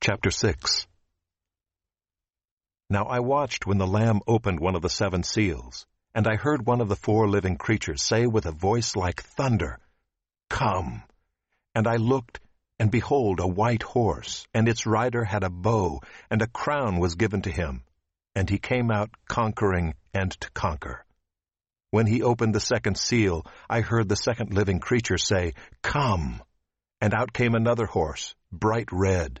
Chapter 6 Now I watched when the Lamb opened one of the seven seals, and I heard one of the four living creatures say with a voice like thunder, Come! And I looked, and behold, a white horse, and its rider had a bow, and a crown was given to him, and he came out conquering and to conquer. When he opened the second seal, I heard the second living creature say, Come! And out came another horse, bright red.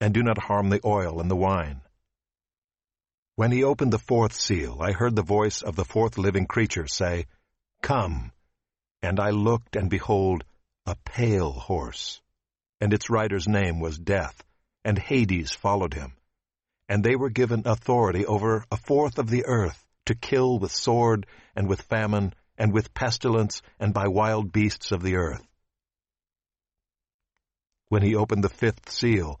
and do not harm the oil and the wine. When he opened the fourth seal, I heard the voice of the fourth living creature say, Come. And I looked, and behold, a pale horse. And its rider's name was Death, and Hades followed him. And they were given authority over a fourth of the earth, to kill with sword, and with famine, and with pestilence, and by wild beasts of the earth. When he opened the fifth seal,